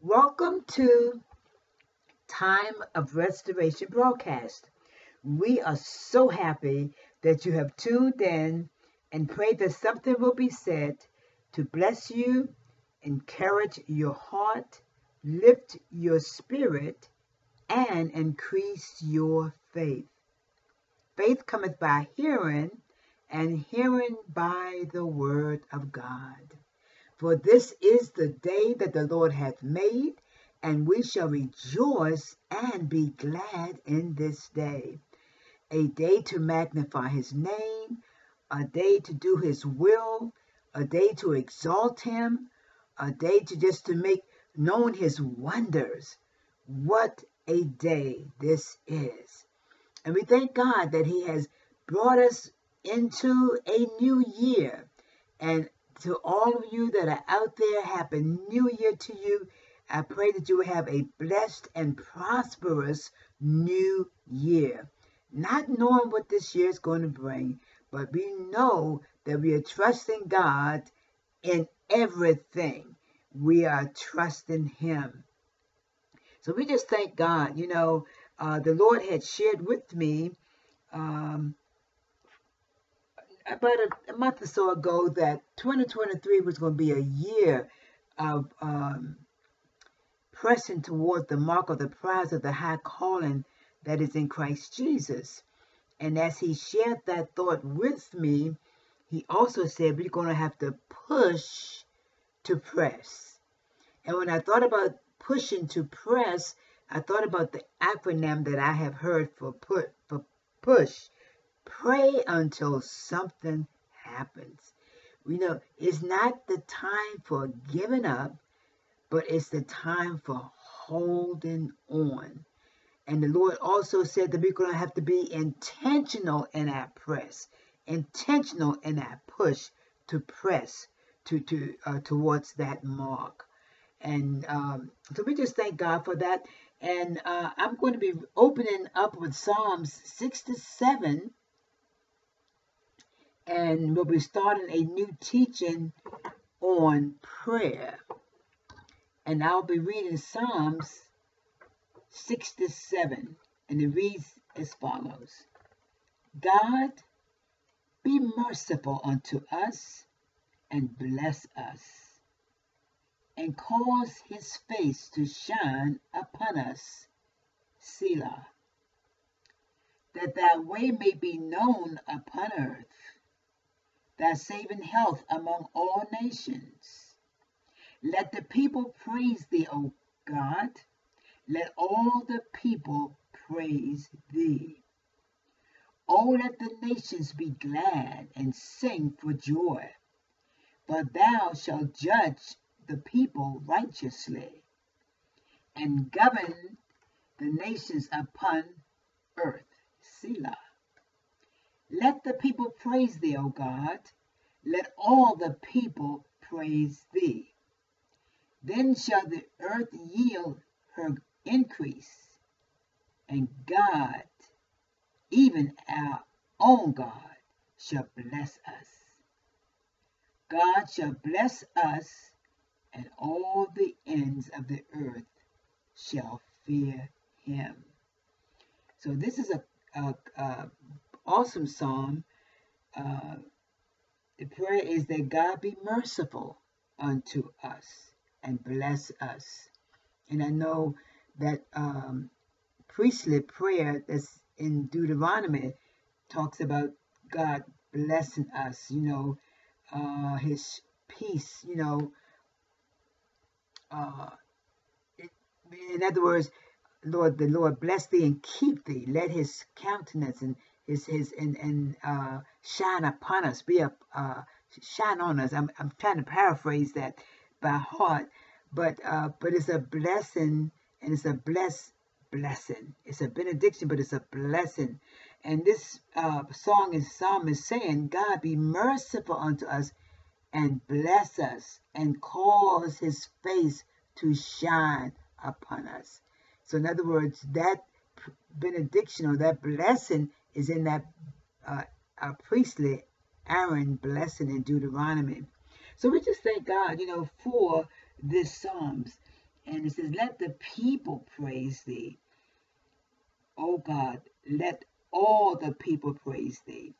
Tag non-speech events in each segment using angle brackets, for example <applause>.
Welcome to Time of Restoration broadcast. We are so happy that you have tuned in and pray that something will be said to bless you, encourage your heart, lift your spirit, and increase your faith. Faith cometh by hearing, and hearing by the word of God. For this is the day that the Lord hath made, and we shall rejoice and be glad in this day. A day to magnify his name, a day to do his will, a day to exalt him, a day to just to make known his wonders. What a day this is. And we thank God that he has brought us into a new year. And to all of you that are out there, happy new year to you. I pray that you will have a blessed and prosperous new year. Not knowing what this year is going to bring, but we know that we are trusting God in everything. We are trusting Him. So we just thank God. You know, uh, the Lord had shared with me um, about a, a, month or so ago that 2023 was going to be a year of um, pressing toward the mark of the prize of the high calling that is in Christ Jesus. And as he shared that thought with me, he also said we're going to have to push to press. And when I thought about pushing to press, I thought about the acronym that I have heard for put for push. Pray until something happens. We know it's not the time for giving up, but it's the time for holding on. And the Lord also said that we're going to have to be intentional in our press, intentional in our push to press to to uh, towards that mark. And um, so we just thank God for that. And uh, I'm going to be opening up with Psalms 67. And we'll be starting a new teaching on prayer. And I'll be reading Psalms 67. And it reads as follows God, be merciful unto us and bless us and cause his face to shine upon us. Selah. That thy way may be known upon earth, thy saving health among all nations. Let the people praise thee, O God. Let all the people praise thee. Oh, let the nations be glad and sing for joy. For thou shalt judge the people righteously and govern the nations upon earth. Selah. Let the people praise thee, O God. Let all the people praise thee. Then shall the earth yield her increase, and God, even our own God, shall bless us. God shall bless us and all the ends of the earth shall fear him. So this is a, a, a awesome psalm. Uh, the prayer is that God be merciful unto us and bless us. And I know that um, priestly prayer that's in Deuteronomy talks about God blessing us, you know, uh, his peace, you know, uh, it, in other words, Lord, the Lord bless thee and keep thee. Let his countenance and his his and and uh, shine upon us, be a uh, shine on us. I'm I'm trying to paraphrase that by heart, but uh, but it's a blessing and it's a blessed blessing. It's a benediction, but it's a blessing. And this uh, song and psalm is saying, God be merciful unto us and bless us and cause his face to shine upon us. So, in other words, that benediction or that blessing is in that uh, priestly Aaron blessing in Deuteronomy. So we just thank God, you know, for this Psalms. And it says, Let the people praise thee. Oh God, let all the people praise thee.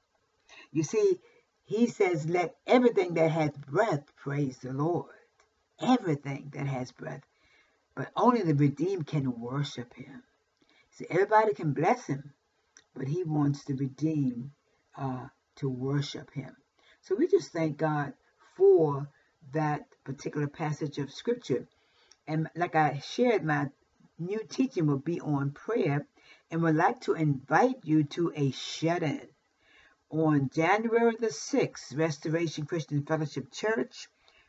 You see, he says, Let everything that hath breath praise the Lord. Everything that has breath. But only the redeemed can worship him. See, everybody can bless him, but he wants to redeem uh, to worship him. So we just thank God for that particular passage of scripture. And like I shared, my new teaching will be on prayer and would like to invite you to a shut-in on January the 6th, Restoration Christian Fellowship Church.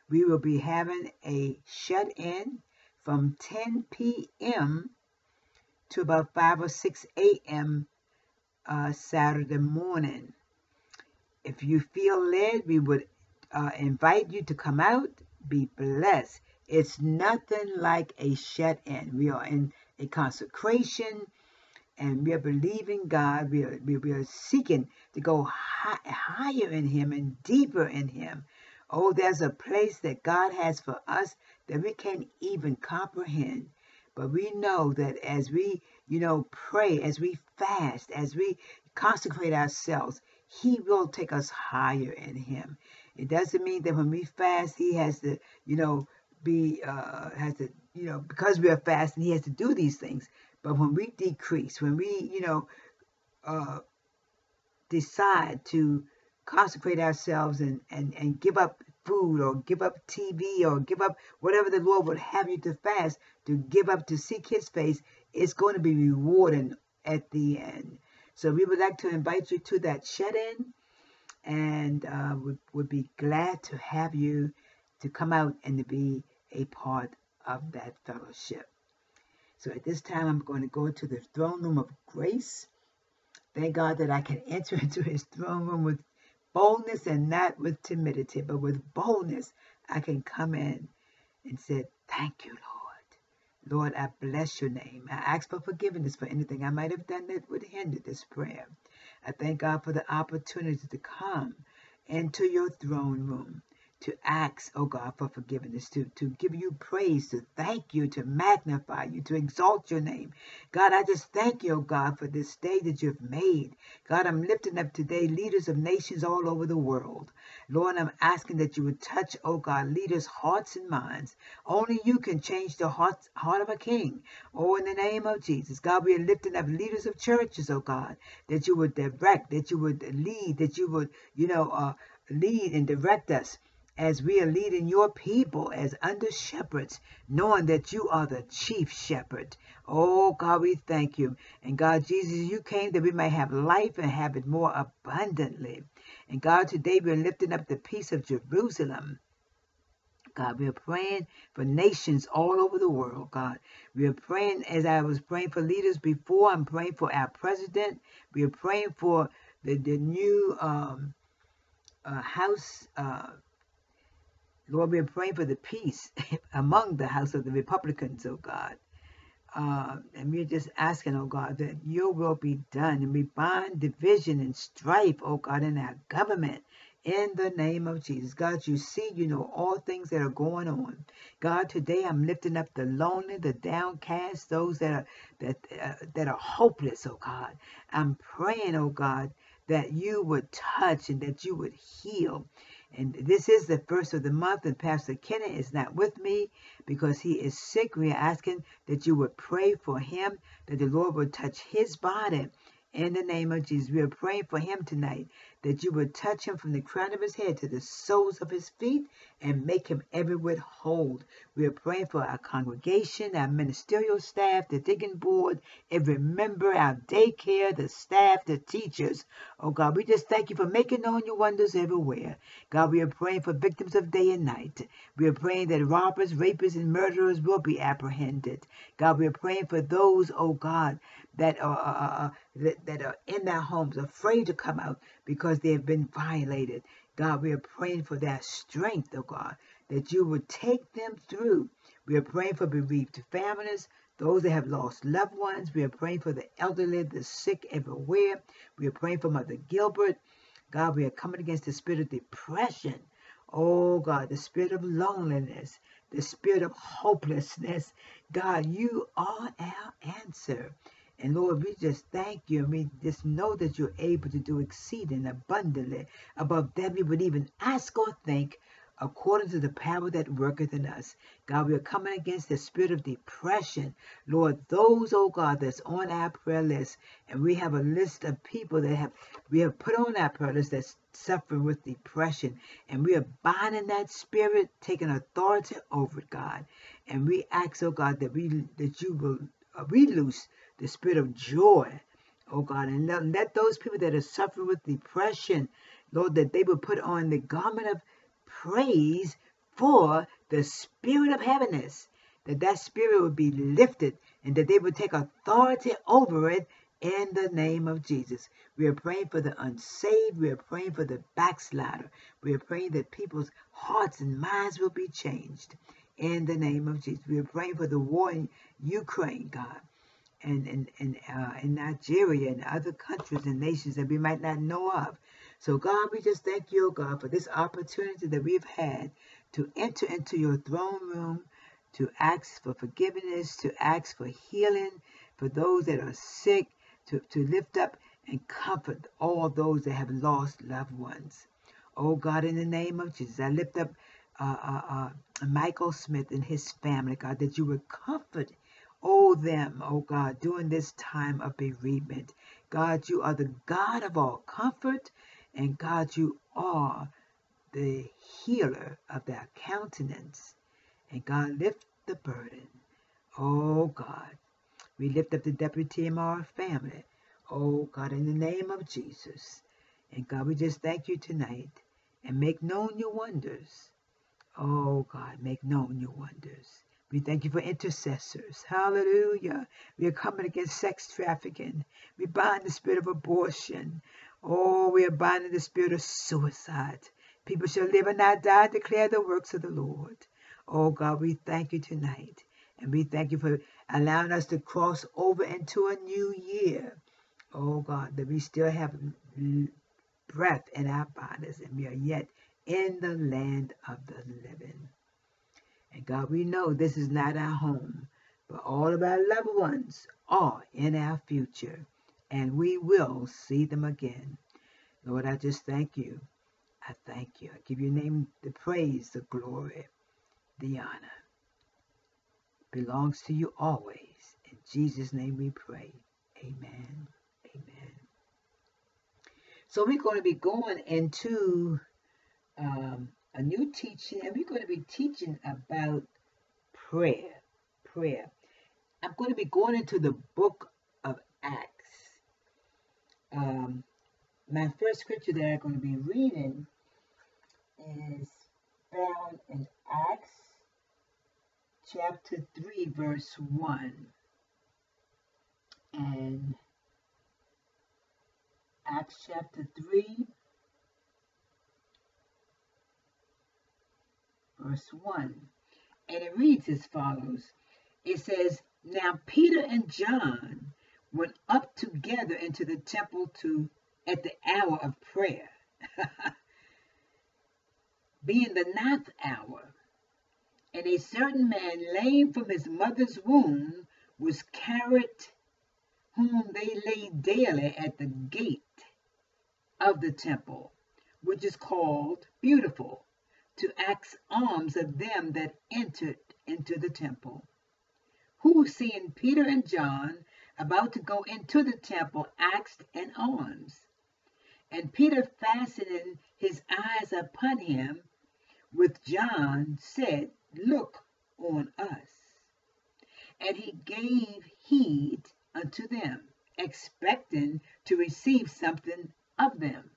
We will be having a shut-in from 10 p.m. to about 5 or 6 a.m. Uh, Saturday morning. If you feel led, we would uh, invite you to come out, be blessed. It's nothing like a shut in. We are in a consecration and we are believing God. We are, we are seeking to go high, higher in Him and deeper in Him. Oh, there's a place that God has for us that we can't even comprehend. But we know that as we, you know, pray, as we fast, as we consecrate ourselves, He will take us higher in Him. It doesn't mean that when we fast, He has to, you know, be, uh, has to, you know, because we are fasting, He has to do these things. But when we decrease, when we, you know, uh, decide to consecrate ourselves and, and, and give up food or give up TV or give up whatever the Lord would have you to fast, to give up to seek His face, it's going to be rewarding at the end. So we would like to invite you to that shut in and uh, would, would be glad to have you to come out and to be a part of that fellowship. So at this time, I'm going to go to the throne room of grace. Thank God that I can <laughs> enter into his throne room with boldness and not with timidity, but with boldness. I can come in and say, Thank you, Lord. Lord, I bless your name. I ask for forgiveness for anything I might have done that would hinder this prayer. I thank God for the opportunity to come into your throne room to ask, oh God, for forgiveness, to, to give you praise, to thank you, to magnify you, to exalt your name. God, I just thank you, oh God, for this day that you've made. God, I'm lifting up today leaders of nations all over the world. Lord, I'm asking that you would touch, oh God, leaders' hearts and minds. Only you can change the heart, heart of a king. Oh, in the name of Jesus. God, we are lifting up leaders of churches, oh God, that you would direct, that you would lead, that you would, you know, uh, lead and direct us as we are leading your people as under shepherds, knowing that you are the chief shepherd. Oh, God, we thank you. And God, Jesus, you came that we may have life and have it more abundantly. And God, today we're lifting up the peace of Jerusalem. God, we are praying for nations all over the world, God. We are praying, as I was praying for leaders before, I'm praying for our president. We are praying for the, the new um, uh, House uh, Lord, we're praying for the peace <laughs> among the house of the Republicans, oh God. Uh, and we're just asking, oh God, that your will be done. And we bind division and strife, oh God, in our government. In the name of Jesus. God, you see, you know all things that are going on. God, today I'm lifting up the lonely, the downcast, those that are that uh, that are hopeless, oh God. I'm praying, oh God, that you would touch and that you would heal and this is the first of the month, and Pastor Kenneth is not with me because he is sick. We are asking that you would pray for him, that the Lord would touch his body in the name of Jesus. We are praying for him tonight that you would touch him from the crown of his head to the soles of his feet and make him everywhere whole. We are praying for our congregation, our ministerial staff, the deacon board, every member, our daycare, the staff, the teachers. Oh God, we just thank you for making known your wonders everywhere. God, we are praying for victims of day and night. We are praying that robbers, rapists, and murderers will be apprehended. God, we are praying for those, oh God, that are, uh, uh, that, that are in their homes, afraid to come out because they have been violated. God, we are praying for that strength, oh God, that you would take them through. We are praying for bereaved families, those that have lost loved ones. We are praying for the elderly, the sick everywhere. We are praying for Mother Gilbert. God, we are coming against the spirit of depression. Oh God, the spirit of loneliness, the spirit of hopelessness. God, you are our answer. And Lord, we just thank you and we just know that you're able to do exceeding abundantly above that we would even ask or think according to the power that worketh in us. God, we are coming against the spirit of depression. Lord, those, oh God, that's on our prayer list, and we have a list of people that have we have put on our prayer list that's suffering with depression, and we are binding that spirit, taking authority over it, God. And we ask, oh God, that we that you will uh, release the spirit of joy, oh God, and let, let those people that are suffering with depression, Lord, that they would put on the garment of praise for the spirit of heaviness, that that spirit would be lifted and that they would take authority over it in the name of Jesus. We are praying for the unsaved. We are praying for the backslider. We are praying that people's hearts and minds will be changed in the name of Jesus. We are praying for the war in Ukraine, God, and, and, and uh, in Nigeria and other countries and nations that we might not know of. So, God, we just thank you, God, for this opportunity that we've had to enter into your throne room, to ask for forgiveness, to ask for healing for those that are sick, to, to lift up and comfort all those that have lost loved ones. Oh, God, in the name of Jesus, I lift up uh, uh, uh, Michael Smith and his family, God, that you would comfort oh them, oh God, during this time of bereavement. God, you are the God of all comfort. And God, you are the healer of their countenance. And God, lift the burden. Oh God, we lift up the deputy MR family. Oh God, in the name of Jesus. And God, we just thank you tonight and make known your wonders. Oh God, make known your wonders. We thank you for intercessors. Hallelujah. We are coming against sex trafficking. We bind the spirit of abortion. Oh, we are binding the spirit of suicide. People shall live and not die, declare the works of the Lord. Oh, God, we thank you tonight. And we thank you for allowing us to cross over into a new year. Oh, God, that we still have breath in our bodies and we are yet in the land of the living. And God, we know this is not our home, but all of our loved ones are in our future and we will see them again. Lord, I just thank you. I thank you. I give your name the praise, the glory, the honor. belongs to you always. In Jesus' name we pray. Amen. Amen. So we're going to be going into um, a new teaching, and we're going to be teaching about prayer. Prayer. I'm going to be going into the book of Acts um, my first scripture that I'm going to be reading is found in Acts chapter 3, verse 1. And Acts chapter 3, verse 1. And it reads as follows It says, Now Peter and John went up together into the temple to at the hour of prayer, <laughs> being the ninth hour. And a certain man, lame from his mother's womb, was carried, whom they laid daily at the gate of the temple, which is called Beautiful, to ask alms of them that entered into the temple. Who, seeing Peter and John about to go into the temple, asked an alms. And Peter, fastening his eyes upon him with John, said, Look on us. And he gave heed unto them, expecting to receive something of them.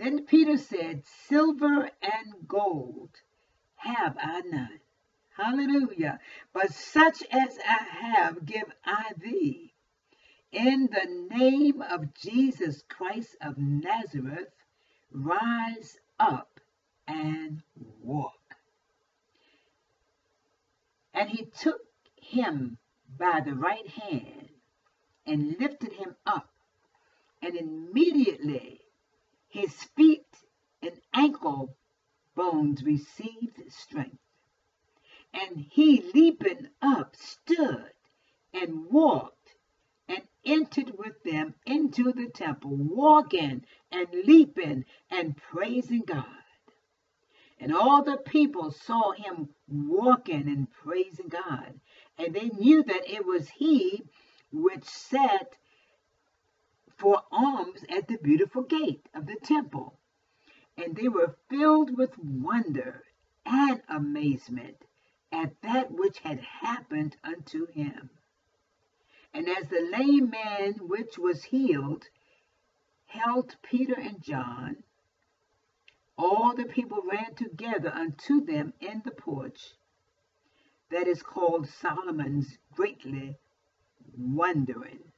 Then Peter said, Silver and gold have I none Hallelujah. But such as I have give I thee. In the name of Jesus Christ of Nazareth, rise up and walk. And he took him by the right hand and lifted him up, and immediately his feet and ankle bones received strength. And he, leaping up, stood and walked and entered with them into the temple, walking and leaping and praising God. And all the people saw him walking and praising God. And they knew that it was he which sat for alms at the beautiful gate of the temple. And they were filled with wonder and amazement at that which had happened unto him. And as the lame man which was healed held Peter and John, all the people ran together unto them in the porch that is called Solomon's, greatly wondering.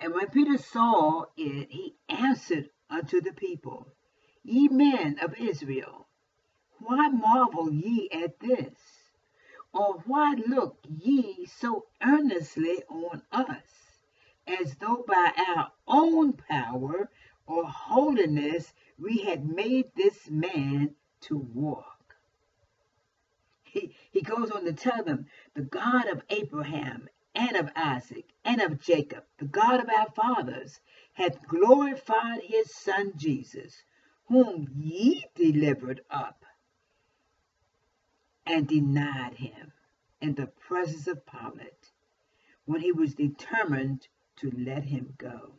And when Peter saw it, he answered unto the people, Ye men of Israel, why marvel ye at this? Or why look ye so earnestly on us, as though by our own power or holiness we had made this man to walk? He, he goes on to tell them, the God of Abraham and of Isaac and of Jacob, the God of our fathers, hath glorified his son Jesus, whom ye delivered up and denied him in the presence of Pilate when he was determined to let him go.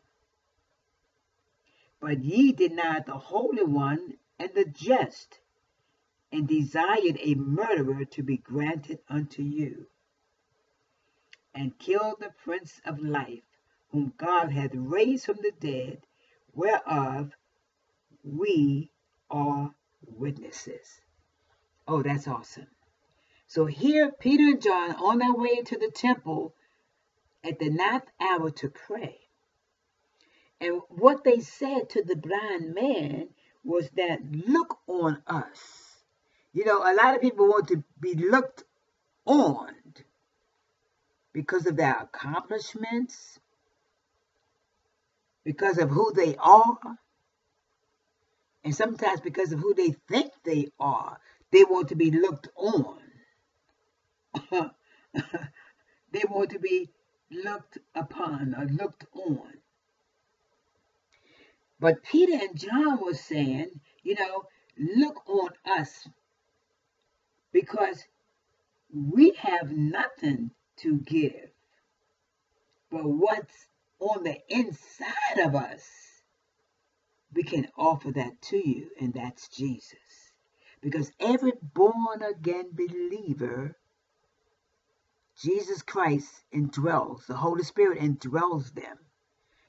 But ye denied the Holy One and the just, and desired a murderer to be granted unto you, and killed the Prince of Life, whom God hath raised from the dead, whereof we are witnesses. Oh, that's awesome. So here, Peter and John on their way to the temple at the ninth hour to pray. And what they said to the blind man was that, look on us. You know, a lot of people want to be looked on because of their accomplishments, because of who they are, and sometimes because of who they think they are. They want to be looked on. <laughs> they want to be looked upon or looked on. But Peter and John were saying, you know, look on us because we have nothing to give. But what's on the inside of us, we can offer that to you, and that's Jesus. Because every born again believer Jesus Christ indwells, the Holy Spirit indwells them.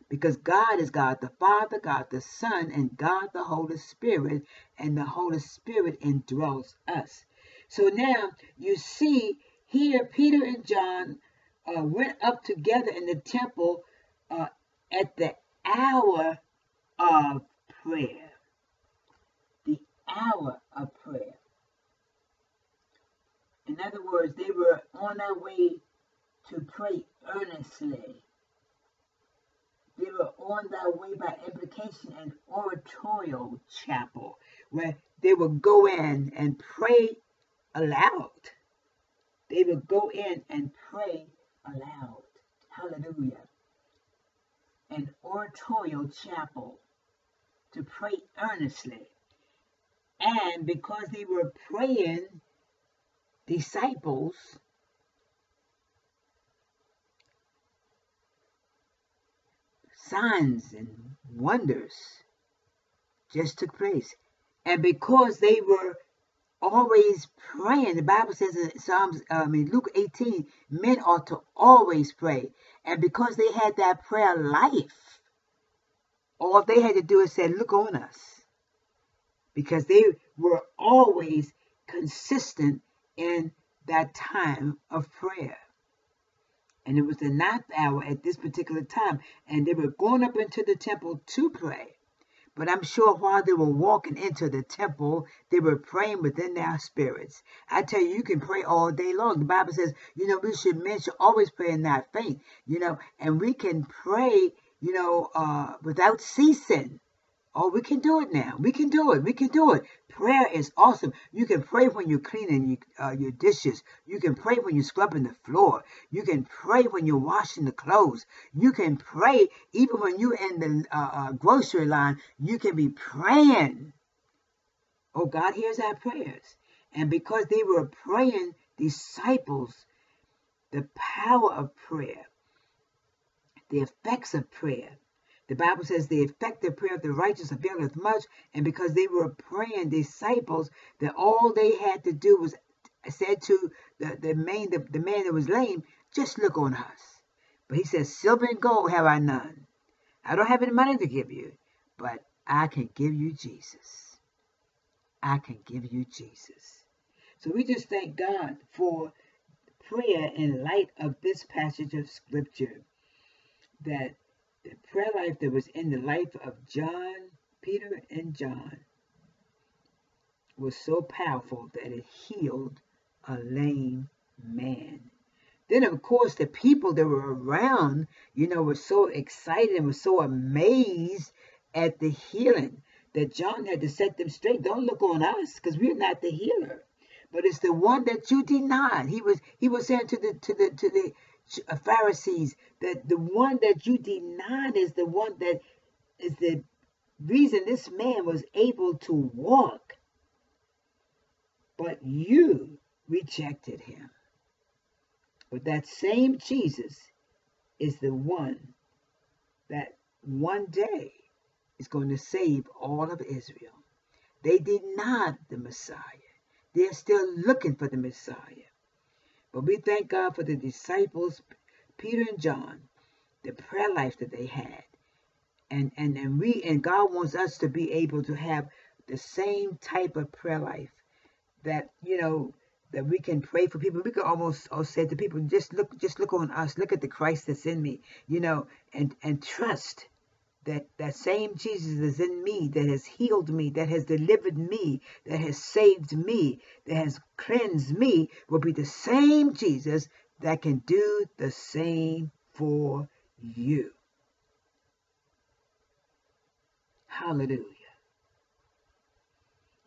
Because God is God the Father, God the Son, and God the Holy Spirit, and the Holy Spirit indwells us. So now you see here Peter and John uh, went up together in the temple uh, at the hour of prayer. The hour of prayer. In other words, they were on their way to pray earnestly. They were on their way by implication an oratorial chapel where they would go in and pray aloud. They would go in and pray aloud. Hallelujah. An oratorial chapel to pray earnestly. And because they were praying disciples signs and wonders just took place. And because they were always praying, the Bible says in Psalms, um, I mean Luke 18, men ought to always pray. And because they had that prayer life, all they had to do is say, look on us. Because they were always consistent in that time of prayer. And it was the ninth hour at this particular time. And they were going up into the temple to pray. But I'm sure while they were walking into the temple, they were praying within their spirits. I tell you, you can pray all day long. The Bible says, you know, we should men should always pray and not faint. You know, and we can pray, you know, uh, without ceasing. Oh, we can do it now. We can do it. We can do it. Prayer is awesome. You can pray when you're cleaning uh, your dishes. You can pray when you're scrubbing the floor. You can pray when you're washing the clothes. You can pray even when you're in the uh, uh, grocery line. You can be praying. Oh, God hears our prayers. And because they were praying disciples, the power of prayer, the effects of prayer, the Bible says the effective prayer of the righteous availeth much, and because they were praying disciples, that all they had to do was said to the, the man the, the man that was lame, just look on us. But he says, Silver and gold have I none. I don't have any money to give you, but I can give you Jesus. I can give you Jesus. So we just thank God for prayer in light of this passage of scripture that the prayer life that was in the life of John, Peter, and John was so powerful that it healed a lame man. Then, of course, the people that were around, you know, were so excited and were so amazed at the healing that John had to set them straight. Don't look on us because we're not the healer, but it's the one that you denied. He was he was saying to the to the to the Uh, Pharisees that the one that you denied is the one that is the reason this man was able to walk. But you rejected him. But that same Jesus is the one that one day is going to save all of Israel. They denied the Messiah. They're still looking for the Messiah. But we thank God for the disciples, Peter and John, the prayer life that they had. And, and, and we and God wants us to be able to have the same type of prayer life that, you know, that we can pray for people. We could almost say to people, just look, just look on us, look at the Christ that's in me, you know, and and trust that that same Jesus is in me, that has healed me, that has delivered me, that has saved me, that has cleansed me, will be the same Jesus that can do the same for you. Hallelujah.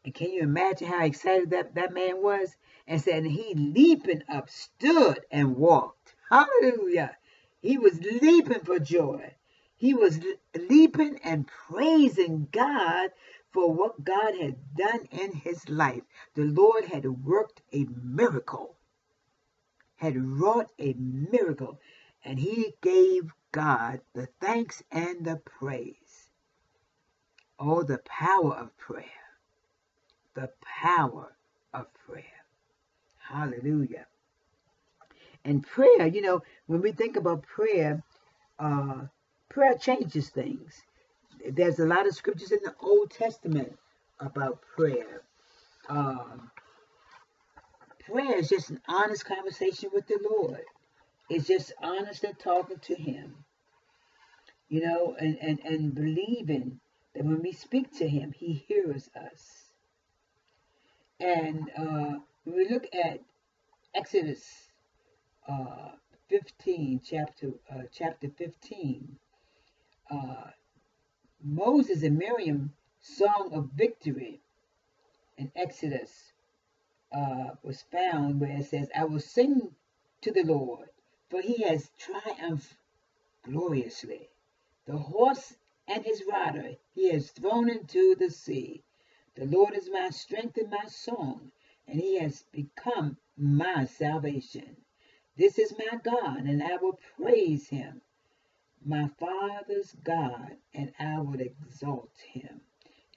And can you imagine how excited that, that man was? And said, he leaping up stood and walked. Hallelujah. He was leaping for joy. He was leaping and praising God for what God had done in his life. The Lord had worked a miracle, had wrought a miracle, and he gave God the thanks and the praise. Oh, the power of prayer. The power of prayer. Hallelujah. And prayer, you know, when we think about prayer, uh, prayer changes things. There's a lot of scriptures in the Old Testament about prayer. Um, prayer is just an honest conversation with the Lord. It's just honestly talking to Him, you know, and, and, and believing that when we speak to Him, He hears us. And uh, when we look at Exodus uh, 15, chapter uh, chapter 15, uh, Moses and Miriam song of victory in Exodus uh, was found where it says, I will sing to the Lord, for he has triumphed gloriously. The horse and his rider he has thrown into the sea. The Lord is my strength and my song, and he has become my salvation. This is my God, and I will praise him my father's God, and I will exalt him.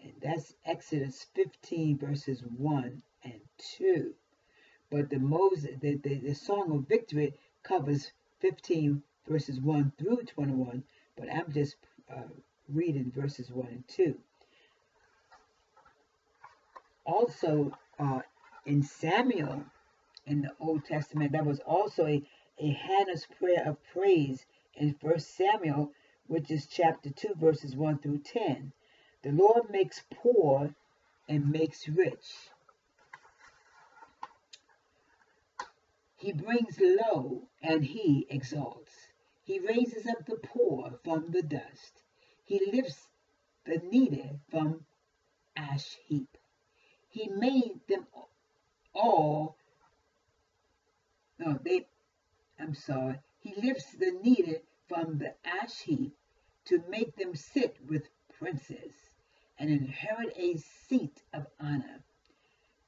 And that's Exodus 15, verses 1 and 2. But the Moses, the, the, the Song of Victory covers 15 verses 1 through 21, but I'm just uh, reading verses 1 and 2. Also, uh, in Samuel in the Old Testament, that was also a, a Hannah's prayer of praise in 1 Samuel, which is chapter 2, verses 1 through 10. The Lord makes poor and makes rich. He brings low and he exalts. He raises up the poor from the dust. He lifts the needy from ash heap. He made them all. No, they. I'm sorry. He lifts the needle from the ash heap to make them sit with princes and inherit a seat of honor.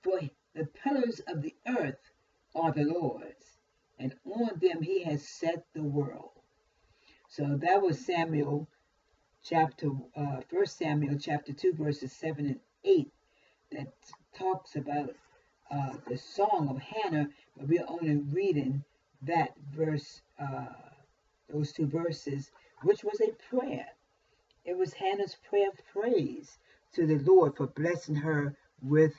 For the pillars of the earth are the Lord's, and on them he has set the world. So that was Samuel chapter, uh, 1 Samuel chapter 2, verses 7 and 8, that talks about uh, the song of Hannah, but we're only reading that verse, uh, those two verses, which was a prayer. It was Hannah's prayer of praise to the Lord for blessing her with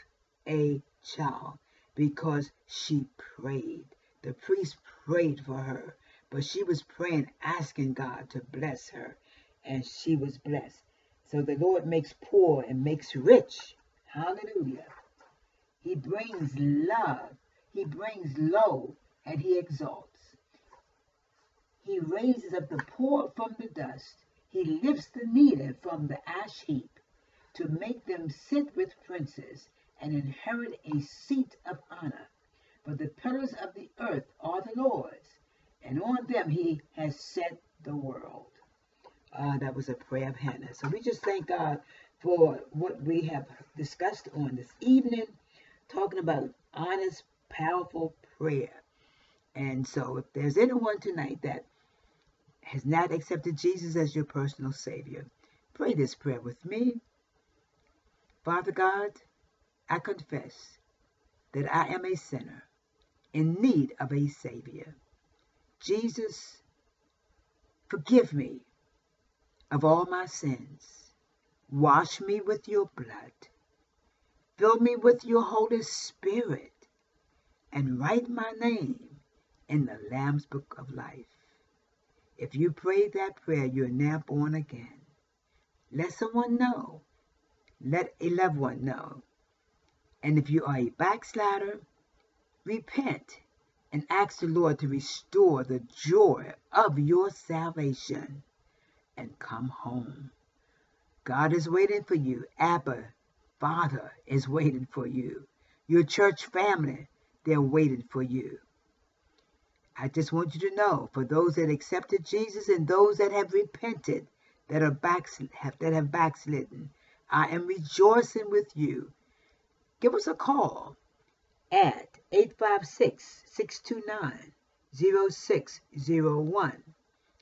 a child because she prayed. The priest prayed for her, but she was praying, asking God to bless her, and she was blessed. So the Lord makes poor and makes rich. Hallelujah. He brings love, He brings low, and He exalts. He raises up the poor from the dust he lifts the needy from the ash heap to make them sit with princes and inherit a seat of honor. For the pillars of the earth are the Lord's, and on them he has set the world. Uh, that was a prayer of Hannah. So we just thank God for what we have discussed on this evening, talking about honest, powerful prayer. And so if there's anyone tonight that has not accepted Jesus as your personal Savior, pray this prayer with me. Father God, I confess that I am a sinner in need of a Savior. Jesus, forgive me of all my sins. Wash me with your blood. Fill me with your Holy Spirit and write my name in the Lamb's Book of Life. If you prayed that prayer, you're now born again. Let someone know. Let a loved one know. And if you are a backslider, repent and ask the Lord to restore the joy of your salvation and come home. God is waiting for you. Abba, Father, is waiting for you. Your church family, they're waiting for you. I just want you to know, for those that accepted Jesus and those that have repented, that are have, that have backslidden, I am rejoicing with you. Give us a call at 856-629-0601.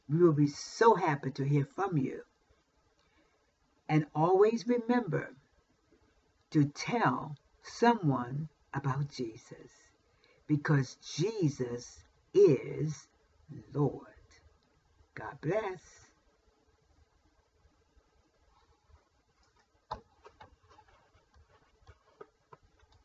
We will be so happy to hear from you. And always remember to tell someone about Jesus because Jesus is Lord. God bless.